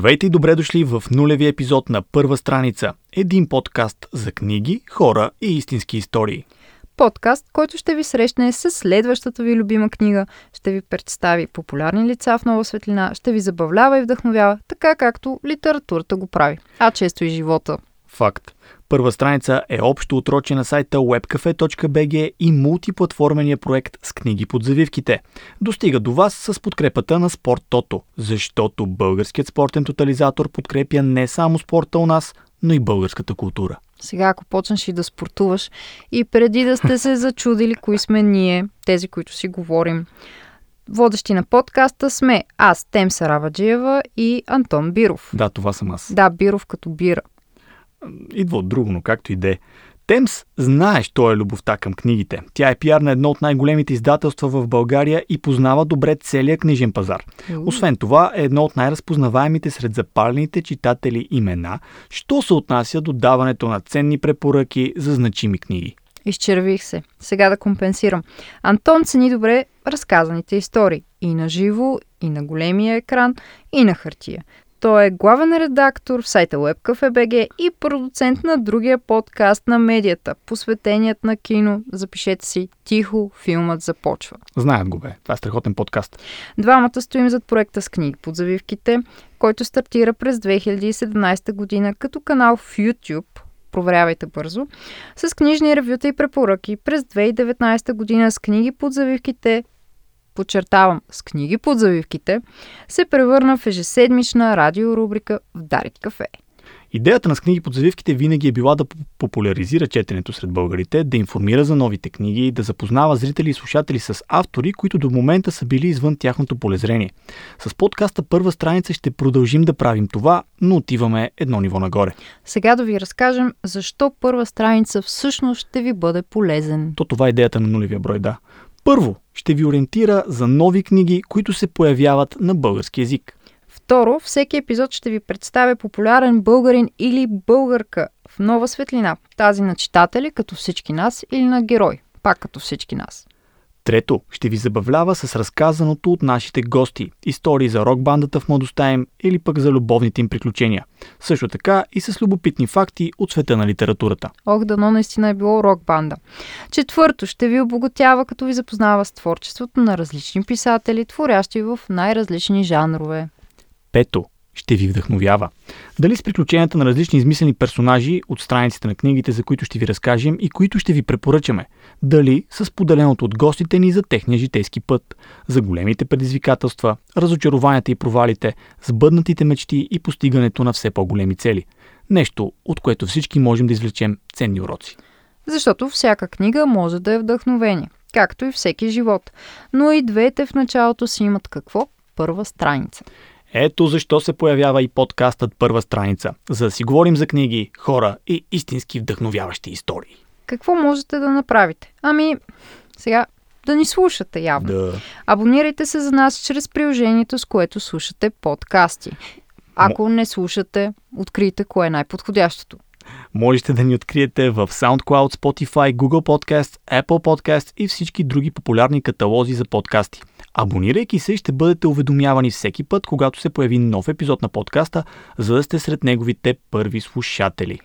Здравейте и добре дошли в нулеви епизод на Първа страница. Един подкаст за книги, хора и истински истории. Подкаст, който ще ви срещне с следващата ви любима книга, ще ви представи популярни лица в нова светлина, ще ви забавлява и вдъхновява, така както литературата го прави, а често и живота. Факт. Първа страница е общо отроче на сайта webcafe.bg и мултиплатформения проект с книги под завивките. Достига до вас с подкрепата на Спорт Тото, защото българският спортен тотализатор подкрепя не само спорта у нас, но и българската култура. Сега, ако почнеш и да спортуваш и преди да сте се зачудили кои сме ние, тези, които си говорим, Водещи на подкаста сме аз, Тем Сараваджиева и Антон Биров. Да, това съм аз. Да, Биров като бира идва от друго, но както и де. Темс знае, що е любовта към книгите. Тя е пиар на едно от най-големите издателства в България и познава добре целия книжен пазар. Освен това е едно от най-разпознаваемите сред запалените читатели имена, що се отнася до даването на ценни препоръки за значими книги. Изчервих се. Сега да компенсирам. Антон цени добре разказаните истории. И на живо, и на големия екран, и на хартия. Той е главен редактор в сайта WebCafe.bg и продуцент на другия подкаст на медията, посветеният на кино. Запишете си Тихо, филмът започва. Знаят го бе. Това е страхотен подкаст. Двамата стоим зад проекта с книги под завивките, който стартира през 2017 година като канал в YouTube, проверявайте бързо, с книжни ревюта и препоръки през 2019 година с книги под завивките подчертавам, с книги под завивките, се превърна в ежеседмична радиорубрика в Дарик кафе. Идеята на с книги под завивките винаги е била да популяризира четенето сред българите, да информира за новите книги и да запознава зрители и слушатели с автори, които до момента са били извън тяхното полезрение. С подкаста първа страница ще продължим да правим това, но отиваме едно ниво нагоре. Сега да ви разкажем защо първа страница всъщност ще ви бъде полезен. То това е идеята на нулевия брой, да. Първо, ще ви ориентира за нови книги, които се появяват на български язик. Второ, всеки епизод ще ви представя популярен българин или българка в нова светлина. Тази на читатели, като всички нас, или на герой, пак като всички нас. Трето, ще ви забавлява с разказаното от нашите гости, истории за рок-бандата в младостта им или пък за любовните им приключения. Също така и с любопитни факти от света на литературата. Ох, дано наистина е било рок-банда. Четвърто, ще ви обогатява, като ви запознава с творчеството на различни писатели, творящи в най-различни жанрове. Пето, ще ви вдъхновява. Дали с приключенията на различни измислени персонажи от страниците на книгите, за които ще ви разкажем и които ще ви препоръчаме. Дали с поделеното от гостите ни за техния житейски път, за големите предизвикателства, разочарованията и провалите, сбъднатите мечти и постигането на все по-големи цели. Нещо, от което всички можем да извлечем ценни уроци. Защото всяка книга може да е вдъхновение, както и всеки живот. Но и двете в началото си имат какво? Първа страница. Ето защо се появява и подкастът Първа страница, за да си говорим за книги, хора и истински вдъхновяващи истории. Какво можете да направите? Ами, сега да ни слушате явно. Да. Абонирайте се за нас чрез приложението, с което слушате подкасти. Ако не слушате, открийте кое е най-подходящото. Можете да ни откриете в SoundCloud, Spotify, Google Podcast, Apple Podcast и всички други популярни каталози за подкасти. Абонирайки се, ще бъдете уведомявани всеки път, когато се появи нов епизод на подкаста, за да сте сред неговите първи слушатели.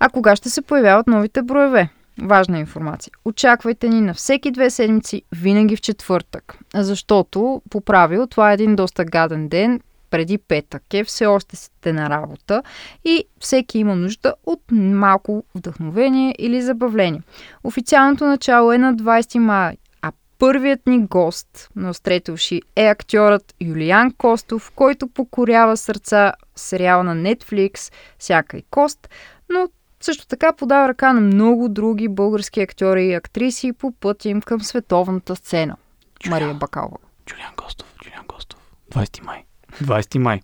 А кога ще се появяват новите броеве? Важна информация. Очаквайте ни на всеки две седмици, винаги в четвъртък. Защото, по правило, това е един доста гаден ден, преди петък е, все още сте на работа и всеки има нужда от малко вдъхновение или забавление. Официалното начало е на 20 май, а първият ни гост на Острете уши е актьорът Юлиан Костов, който покорява сърца сериал на Netflix «Сяка и кост», но също така подава ръка на много други български актьори и актриси по пътя им към световната сцена. Джулиан, Мария Бакалова. Джулиан Костов, Джулиан Костов. 20 май. 20 май.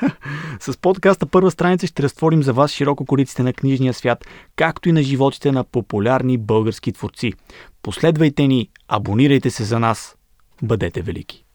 С подкаста първа страница ще разтворим за вас широко кориците на книжния свят, както и на животите на популярни български творци. Последвайте ни, абонирайте се за нас. Бъдете велики!